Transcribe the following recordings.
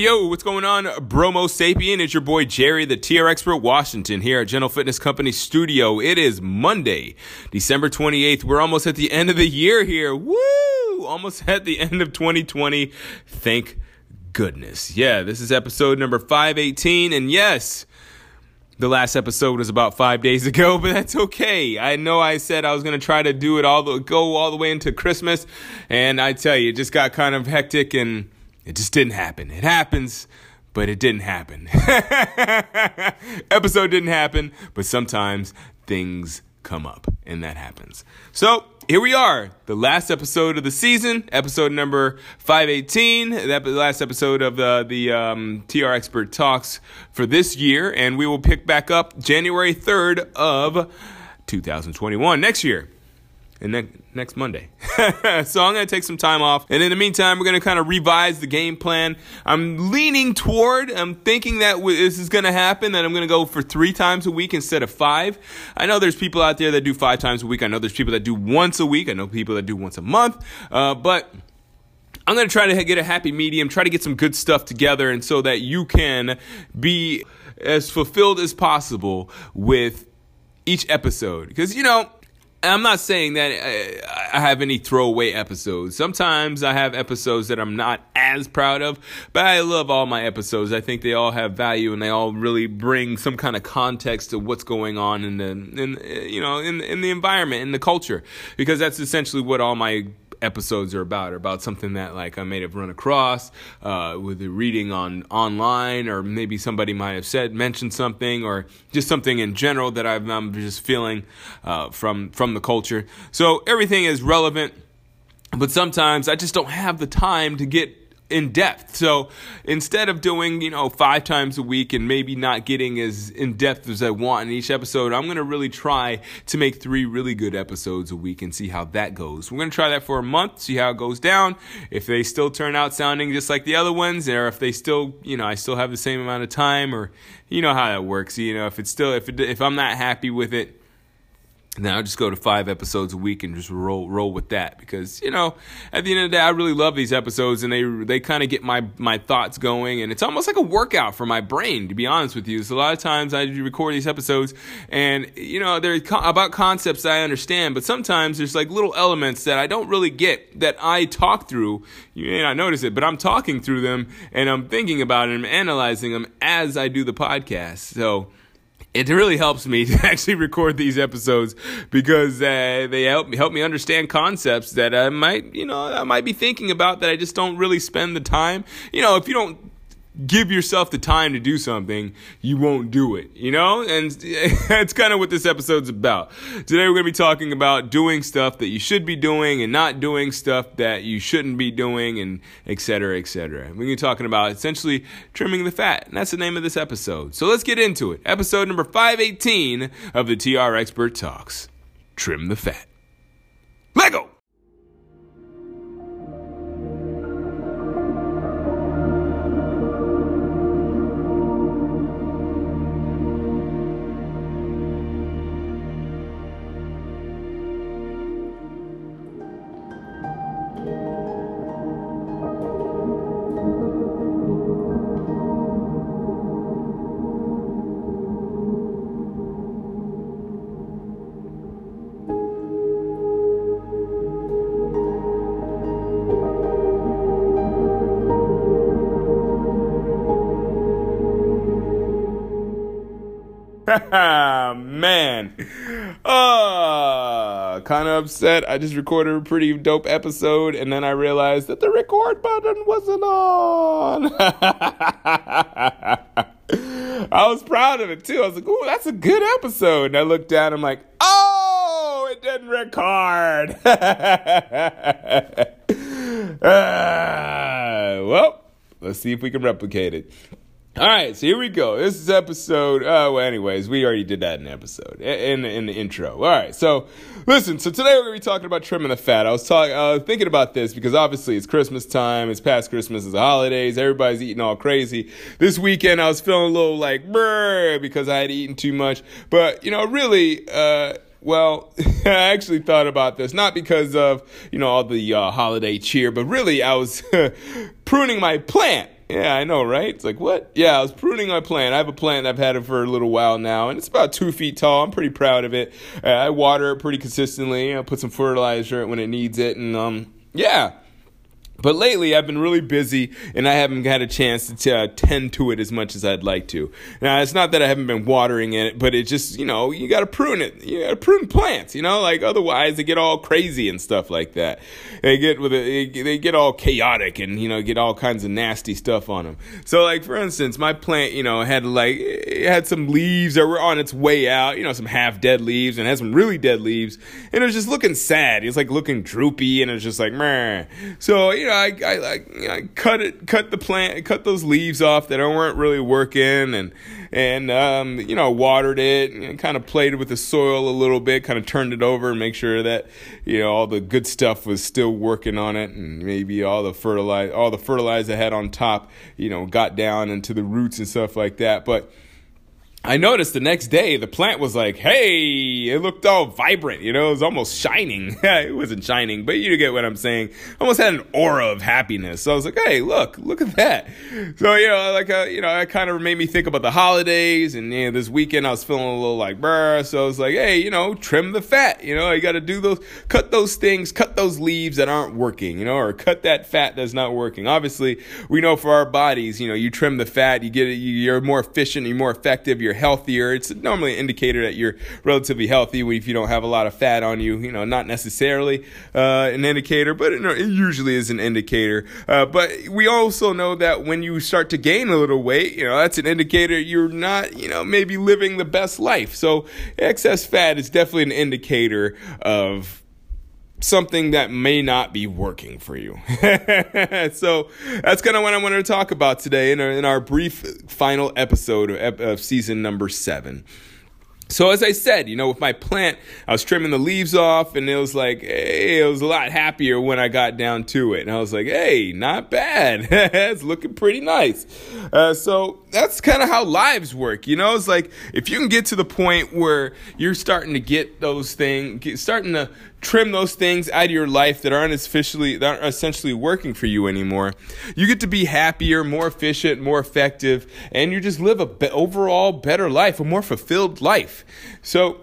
Yo, what's going on? Bromo Sapien, it's your boy Jerry, the TR Expert Washington, here at Gentle Fitness Company Studio. It is Monday, December 28th. We're almost at the end of the year here. Woo! Almost at the end of 2020. Thank goodness. Yeah, this is episode number 518. And yes, the last episode was about five days ago, but that's okay. I know I said I was gonna try to do it all the go all the way into Christmas, and I tell you, it just got kind of hectic and it just didn't happen. It happens, but it didn't happen. Episode didn't happen, but sometimes things come up, and that happens. So here we are, the last episode of the season, episode number 518, the last episode of the, the um, TR Expert Talks for this year, and we will pick back up January 3rd of 2021, next year and ne- next Monday. so I'm going to take some time off. And in the meantime, we're going to kind of revise the game plan. I'm leaning toward, I'm thinking that w- this is going to happen, that I'm going to go for three times a week instead of five. I know there's people out there that do five times a week. I know there's people that do once a week. I know people that do once a month. Uh, but I'm going to try to get a happy medium, try to get some good stuff together, and so that you can be as fulfilled as possible with each episode. Because, you know, I'm not saying that uh, I have any throwaway episodes. Sometimes I have episodes that I'm not as proud of, but I love all my episodes. I think they all have value and they all really bring some kind of context to what's going on in the in you know in in the environment in the culture because that's essentially what all my episodes are about are about something that like I may have run across uh, with a reading on online or maybe somebody might have said mentioned something or just something in general that I've, I'm just feeling uh, from from the culture. So everything is relevant, but sometimes I just don't have the time to get in depth. So instead of doing, you know, five times a week and maybe not getting as in depth as I want in each episode, I'm going to really try to make three really good episodes a week and see how that goes. We're going to try that for a month, see how it goes down. If they still turn out sounding just like the other ones, or if they still, you know, I still have the same amount of time, or you know how that works. You know, if it's still, if it, if I'm not happy with it, then I'll just go to five episodes a week and just roll roll with that because you know at the end of the day I really love these episodes and they they kind of get my my thoughts going and it's almost like a workout for my brain to be honest with you. So a lot of times I record these episodes and you know they're co- about concepts I understand, but sometimes there's like little elements that I don't really get that I talk through. You may not notice it, but I'm talking through them and I'm thinking about them, analyzing them as I do the podcast. So it really helps me to actually record these episodes because uh, they help me help me understand concepts that I might you know I might be thinking about that I just don't really spend the time. You know, if you don't give yourself the time to do something, you won't do it, you know? And that's kind of what this episode's about. Today we're going to be talking about doing stuff that you should be doing and not doing stuff that you shouldn't be doing and et cetera, et cetera. We're going to be talking about essentially trimming the fat. And that's the name of this episode. So let's get into it. Episode number 518 of the TR Expert Talks. Trim the fat. Lego! Man. Uh, kind of upset. I just recorded a pretty dope episode and then I realized that the record button wasn't on. I was proud of it too. I was like, ooh, that's a good episode. And I looked down, I'm like, oh, it didn't record. uh, well, let's see if we can replicate it. All right, so here we go. This is episode. Uh, well, anyways, we already did that in the episode in in the intro. All right, so listen. So today we're gonna be talking about trimming the fat. I was talking, uh, thinking about this because obviously it's Christmas time. It's past Christmas. It's the holidays. Everybody's eating all crazy. This weekend I was feeling a little like brr because I had eaten too much. But you know, really. Uh, well, I actually thought about this not because of you know all the uh, holiday cheer, but really I was pruning my plant. Yeah, I know, right? It's like, what? Yeah, I was pruning my plant. I have a plant. I've had it for a little while now, and it's about two feet tall. I'm pretty proud of it. Uh, I water it pretty consistently. I put some fertilizer when it needs it, and um, yeah. But lately, I've been really busy and I haven't had a chance to uh, tend to it as much as I'd like to. Now, it's not that I haven't been watering it, but it just, you know, you gotta prune it. You gotta prune plants, you know, like otherwise they get all crazy and stuff like that. They get with it, they get all chaotic and, you know, get all kinds of nasty stuff on them. So, like, for instance, my plant, you know, had like, it had some leaves that were on its way out, you know, some half dead leaves and had some really dead leaves. And it was just looking sad. It was like looking droopy and it was just like, meh. So, you know, I, I, I, I cut it, cut the plant, cut those leaves off that weren't really working, and and um, you know watered it and kind of played with the soil a little bit, kind of turned it over and make sure that you know all the good stuff was still working on it, and maybe all the fertilizer, all the fertilizer I had on top, you know, got down into the roots and stuff like that, but I noticed the next day the plant was like, hey, it looked all vibrant, you know, it was almost shining. it wasn't shining, but you get what I'm saying. Almost had an aura of happiness. So I was like, hey, look, look at that. So, you know, like, uh, you know, it kind of made me think about the holidays and, you know, this weekend I was feeling a little like, brr. So I was like, hey, you know, trim the fat, you know, you got to do those, cut those things, cut those leaves that aren't working, you know, or cut that fat that's not working. Obviously, we know for our bodies, you know, you trim the fat, you get it, you're more efficient, you're more effective, you're you're healthier. It's normally an indicator that you're relatively healthy if you don't have a lot of fat on you. You know, not necessarily uh, an indicator, but it, it, usually is an indicator. Uh, but we also know that when you start to gain a little weight, you know, that's an indicator you're not, you know, maybe living the best life. So excess fat is definitely an indicator of something that may not be working for you. so that's kind of what I wanted to talk about today in our, in our brief final episode of, of season number seven. So as I said, you know, with my plant, I was trimming the leaves off and it was like, hey, it was a lot happier when I got down to it. And I was like, hey, not bad. it's looking pretty nice. Uh, so that's kind of how lives work, you know? It's like if you can get to the point where you're starting to get those things, starting to trim those things out of your life that aren't officially that aren't essentially working for you anymore. You get to be happier, more efficient, more effective, and you just live a be- overall better life, a more fulfilled life. So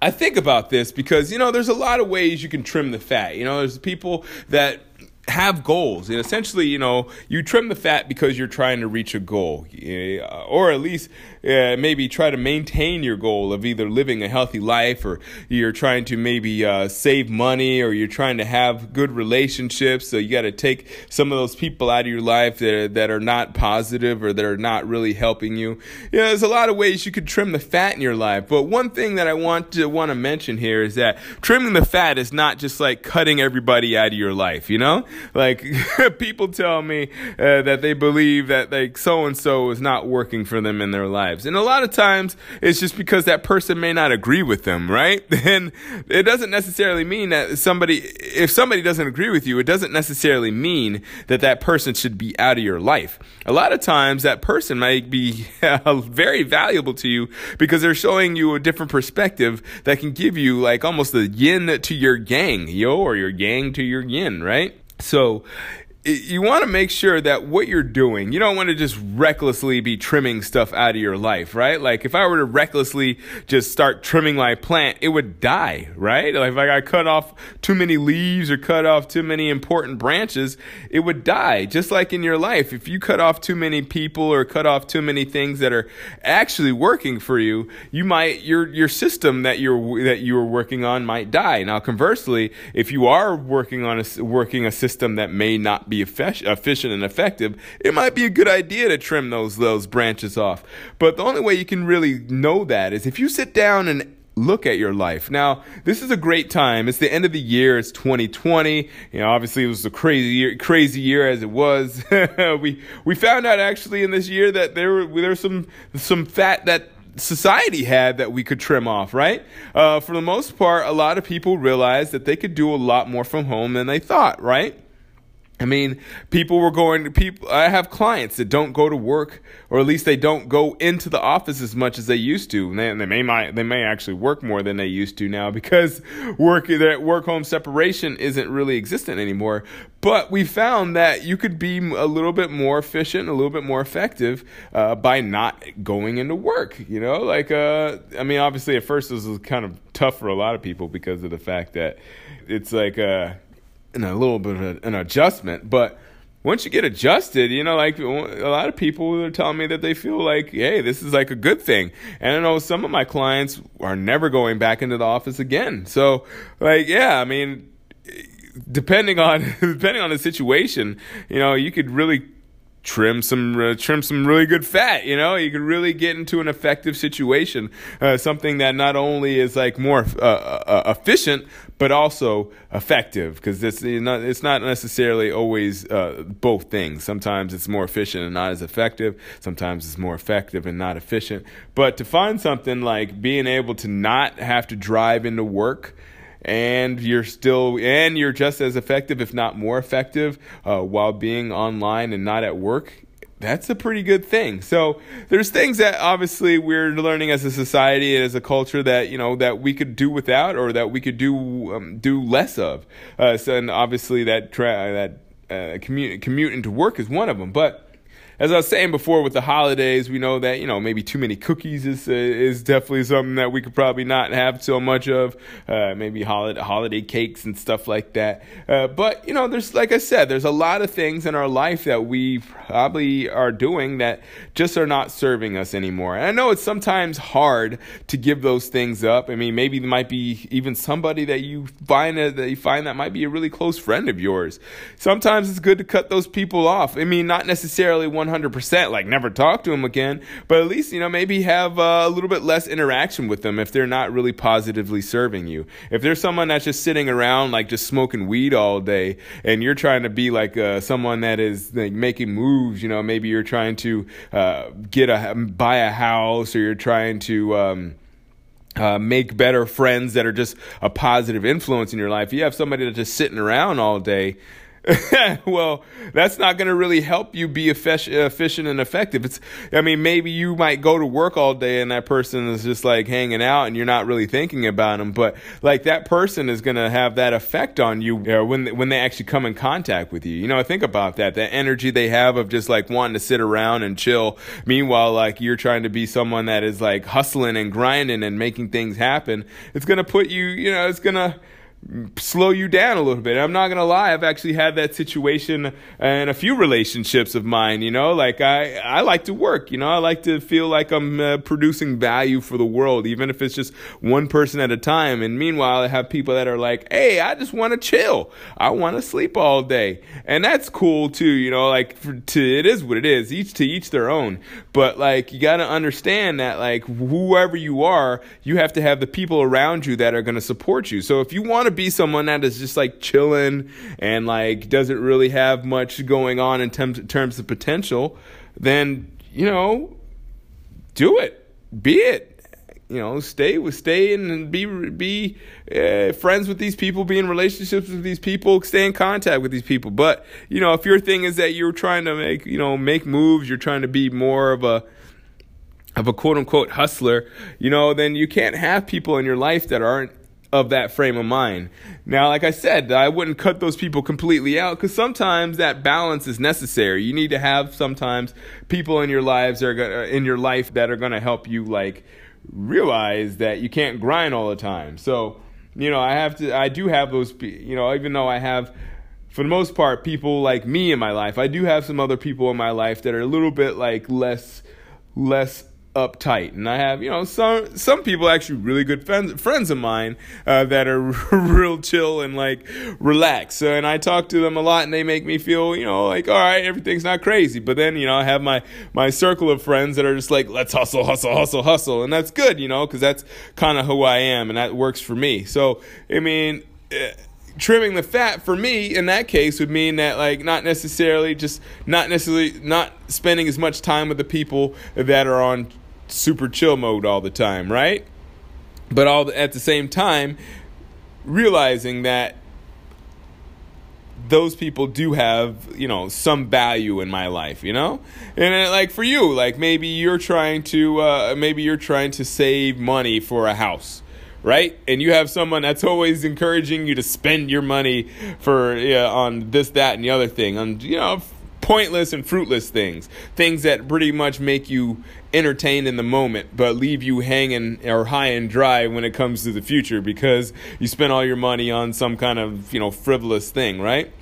I think about this because you know there's a lot of ways you can trim the fat. You know, there's people that have goals and essentially you know you trim the fat because you're trying to reach a goal eh, or at least uh, maybe try to maintain your goal of either living a healthy life or you're trying to maybe uh, save money or you're trying to have good relationships. So you got to take some of those people out of your life that are, that are not positive or that are not really helping you. You know, there's a lot of ways you could trim the fat in your life. But one thing that I want to want to mention here is that trimming the fat is not just like cutting everybody out of your life. You know, like people tell me uh, that they believe that like so and so is not working for them in their lives lives. And a lot of times it's just because that person may not agree with them, right? And it doesn't necessarily mean that somebody, if somebody doesn't agree with you, it doesn't necessarily mean that that person should be out of your life. A lot of times that person might be very valuable to you because they're showing you a different perspective that can give you like almost the yin to your yang, yo, or your yang to your yin, right? So, you want to make sure that what you're doing, you don't want to just recklessly be trimming stuff out of your life, right? Like if I were to recklessly just start trimming my plant, it would die, right? Like if I cut off too many leaves or cut off too many important branches, it would die. Just like in your life, if you cut off too many people or cut off too many things that are actually working for you, you might your your system that you're that you are working on might die. Now conversely, if you are working on a working a system that may not be be efficient and effective, it might be a good idea to trim those those branches off. But the only way you can really know that is if you sit down and look at your life. Now, this is a great time. It's the end of the year. It's 2020. You know, obviously it was a crazy year, crazy year as it was. we we found out actually in this year that there were there's some some fat that society had that we could trim off, right? Uh, for the most part, a lot of people realized that they could do a lot more from home than they thought, right? I mean, people were going to people. I have clients that don't go to work, or at least they don't go into the office as much as they used to. And they, they may might, they may actually work more than they used to now because work that work home separation isn't really existent anymore. But we found that you could be a little bit more efficient, a little bit more effective uh, by not going into work. You know, like uh, I mean, obviously at first this was kind of tough for a lot of people because of the fact that it's like. Uh, and a little bit of an adjustment. But once you get adjusted, you know, like a lot of people are telling me that they feel like, hey, this is like a good thing. And I know some of my clients are never going back into the office again. So, like, yeah, I mean, depending on depending on the situation, you know, you could really trim some uh, trim some really good fat you know? You can really get into an effective situation uh, something that not only is like more uh, uh efficient but also effective because it's you know, it's not necessarily always uh, both things. Sometimes it's more efficient and not as effective. Sometimes it's more effective and not efficient. But to find something like being able to not have to drive into work and you're still and you're just as effective if not more effective uh, while being online and not at work that's a pretty good thing. So there's things that obviously we're learning as a society and as a culture that you know that we could do without or that we could do um, do less of. Uh, so and obviously that tra- that uh, commute commute into work is one of them, but as I was saying before, with the holidays, we know that you know maybe too many cookies is uh, is definitely something that we could probably not have so much of. Uh, maybe holiday holiday cakes and stuff like that. Uh, but you know, there's like I said, there's a lot of things in our life that we probably are doing that just are not serving us anymore. And I know it's sometimes hard to give those things up. I mean, maybe there might be even somebody that you find that you find that might be a really close friend of yours. Sometimes it's good to cut those people off. I mean, not necessarily one 100% like never talk to them again, but at least, you know, maybe have uh, a little bit less interaction with them if they're not really positively serving you. If there's someone that's just sitting around like just smoking weed all day and you're trying to be like uh, someone that is like making moves, you know, maybe you're trying to uh, get a buy a house or you're trying to um, uh, make better friends that are just a positive influence in your life. You have somebody that's just sitting around all day well, that's not going to really help you be efficient and effective. It's, I mean, maybe you might go to work all day and that person is just like hanging out and you're not really thinking about them, but like that person is going to have that effect on you, you know, when when they actually come in contact with you. You know, think about that. That energy they have of just like wanting to sit around and chill. Meanwhile, like you're trying to be someone that is like hustling and grinding and making things happen. It's going to put you, you know, it's going to slow you down a little bit. I'm not gonna lie, I've actually had that situation in a few relationships of mine. You know, like I I like to work. You know, I like to feel like I'm uh, producing value for the world, even if it's just one person at a time. And meanwhile, I have people that are like, hey, I just want to chill. I want to sleep all day, and that's cool too. You know, like for, to it is what it is. Each to each their own. But like you got to understand that like whoever you are, you have to have the people around you that are to support you. So if you want to be someone that is just like chilling and like doesn't really have much going on in terms, terms of potential, then, you know, do it. Be it you know stay with stay and be be uh, friends with these people be in relationships with these people stay in contact with these people but you know if your thing is that you're trying to make you know make moves you're trying to be more of a of a quote unquote hustler you know then you can't have people in your life that aren't of that frame of mind. Now, like I said, I wouldn't cut those people completely out because sometimes that balance is necessary. You need to have sometimes people in your lives are gonna, in your life that are going to help you like realize that you can't grind all the time. So, you know, I have to, I do have those, you know, even though I have, for the most part, people like me in my life, I do have some other people in my life that are a little bit like less, less uptight. And i have you know some some people actually really good friends friends of mine uh, that are real chill and like relaxed. So, and i talk to them a lot and they make me feel you know like all right everything's not crazy. But then you know i have my my circle of friends that are just like let's hustle hustle hustle hustle. And that's good you know because that's kind of who i am and that works for me. So i mean uh, trimming the fat for me in that case would mean that like not necessarily just not necessarily not spending as much time with the people that are on super chill mode all the time, right? But all at the same time, realizing that those people do have you know some value in my life you know? And it, like for you like maybe you're trying to uh, maybe you're trying to save money for a house right? And you have someone that's always encouraging you to spend your money for yeah, on this that and the other thing. On you know pointless and fruitless things, things that pretty much make you entertained in the moment but leave you hanging or high and dry when it comes to the future because you spent all your money on some kind of, you know, frivolous thing, right?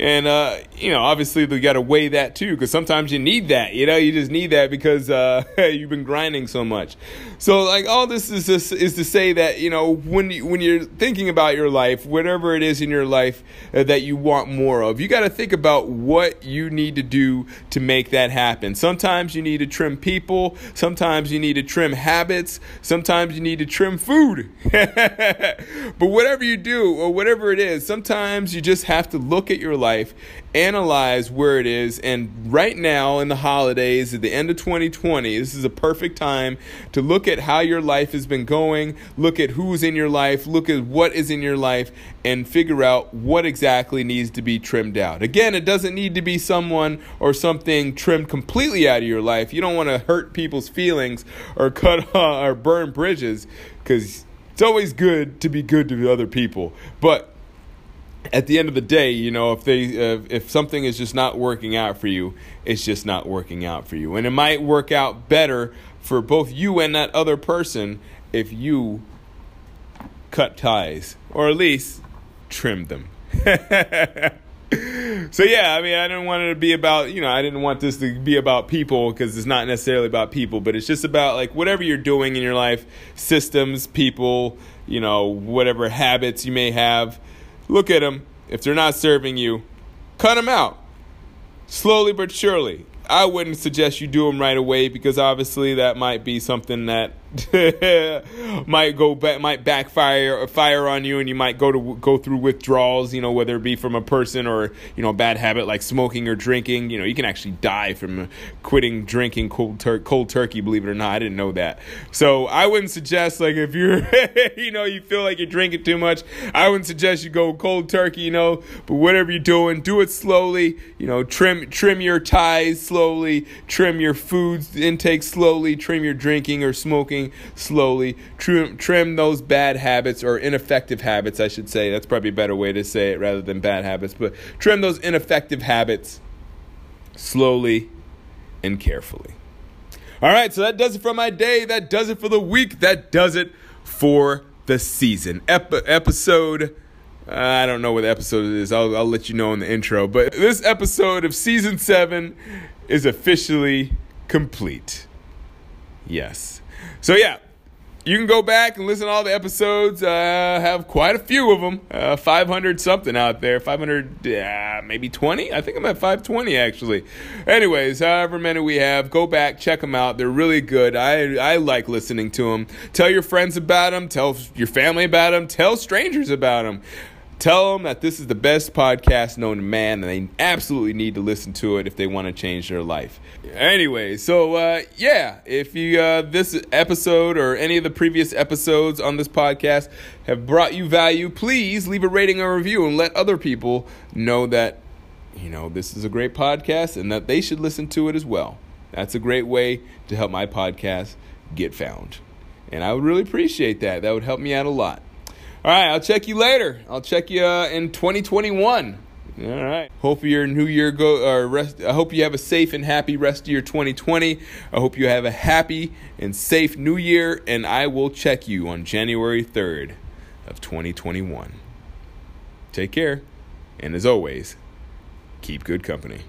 And uh, you know, obviously we got to weigh that too, because sometimes you need that. You know, you just need that because uh, you've been grinding so much. So, like, all this is is to say that you know, when you, when you're thinking about your life, whatever it is in your life uh, that you want more of, you got to think about what you need to do to make that happen. Sometimes you need to trim people. Sometimes you need to trim habits. Sometimes you need to trim food. but whatever you do or whatever it is, sometimes you just have to look at your life, analyze where it is, and right now in the holidays, at the end of 2020, this is a perfect time to look at how your life has been going, look at who's in your life, look at what is in your life, and figure out what exactly needs to be trimmed out. Again, it doesn't need to be someone or something trimmed completely out of your life. You don't want to hurt people's feelings or cut or burn bridges because it's always good to be good to other people. But at the end of the day, you know, if they uh, if something is just not working out for you, it's just not working out for you, and it might work out better for both you and that other person if you cut ties or at least trim them. so yeah, I mean, I didn't want it to be about you know, I didn't want this to be about people because it's not necessarily about people, but it's just about like whatever you're doing in your life, systems, people, you know, whatever habits you may have Look at them. If they're not serving you, cut them out. Slowly but surely. I wouldn't suggest you do them right away because obviously that might be something that might go back, might backfire uh, fire on you, and you might go to go through withdrawals. You know, whether it be from a person or you know a bad habit like smoking or drinking. You know, you can actually die from uh, quitting drinking cold tur- cold turkey. Believe it or not, I didn't know that. So I wouldn't suggest like if you're you know you feel like you're drinking too much, I wouldn't suggest you go cold turkey. You know, but whatever you're doing, do it slowly. You know, trim trim your ties slowly, trim your food intake slowly, trim your drinking or smoking slowly, trim, trim those bad habits or ineffective habits, I should say. That's probably a better way to say it rather than bad habits, but trim those ineffective habits slowly and carefully. All right, so that does it for my day. That does it for the week. That does it for the season. Ep- episode. I don't know what episode it is. I'll, I'll let you know in the intro. But this episode of season seven is officially complete. Yes. So yeah, you can go back and listen to all the episodes. Uh, have quite a few of them. Uh, 500 something out there. 500, uh, maybe 20. I think I'm at 520 actually. Anyways, however many we have, go back, check them out. They're really good. I I like listening to them. Tell your friends about them. Tell your family about them. Tell strangers about them. Tell them that this is the best podcast known to man, and they absolutely need to listen to it if they want to change their life. Anyway, so uh, yeah, if you uh, this episode or any of the previous episodes on this podcast have brought you value, please leave a rating or review and let other people know that you know this is a great podcast and that they should listen to it as well. That's a great way to help my podcast get found, and I would really appreciate that. That would help me out a lot. All right, I'll check you later. I'll check you uh, in 2021. All right. Hope your new year go or rest. I hope you have a safe and happy rest of your 2020. I hope you have a happy and safe new year, and I will check you on January 3rd of 2021. Take care, and as always, keep good company.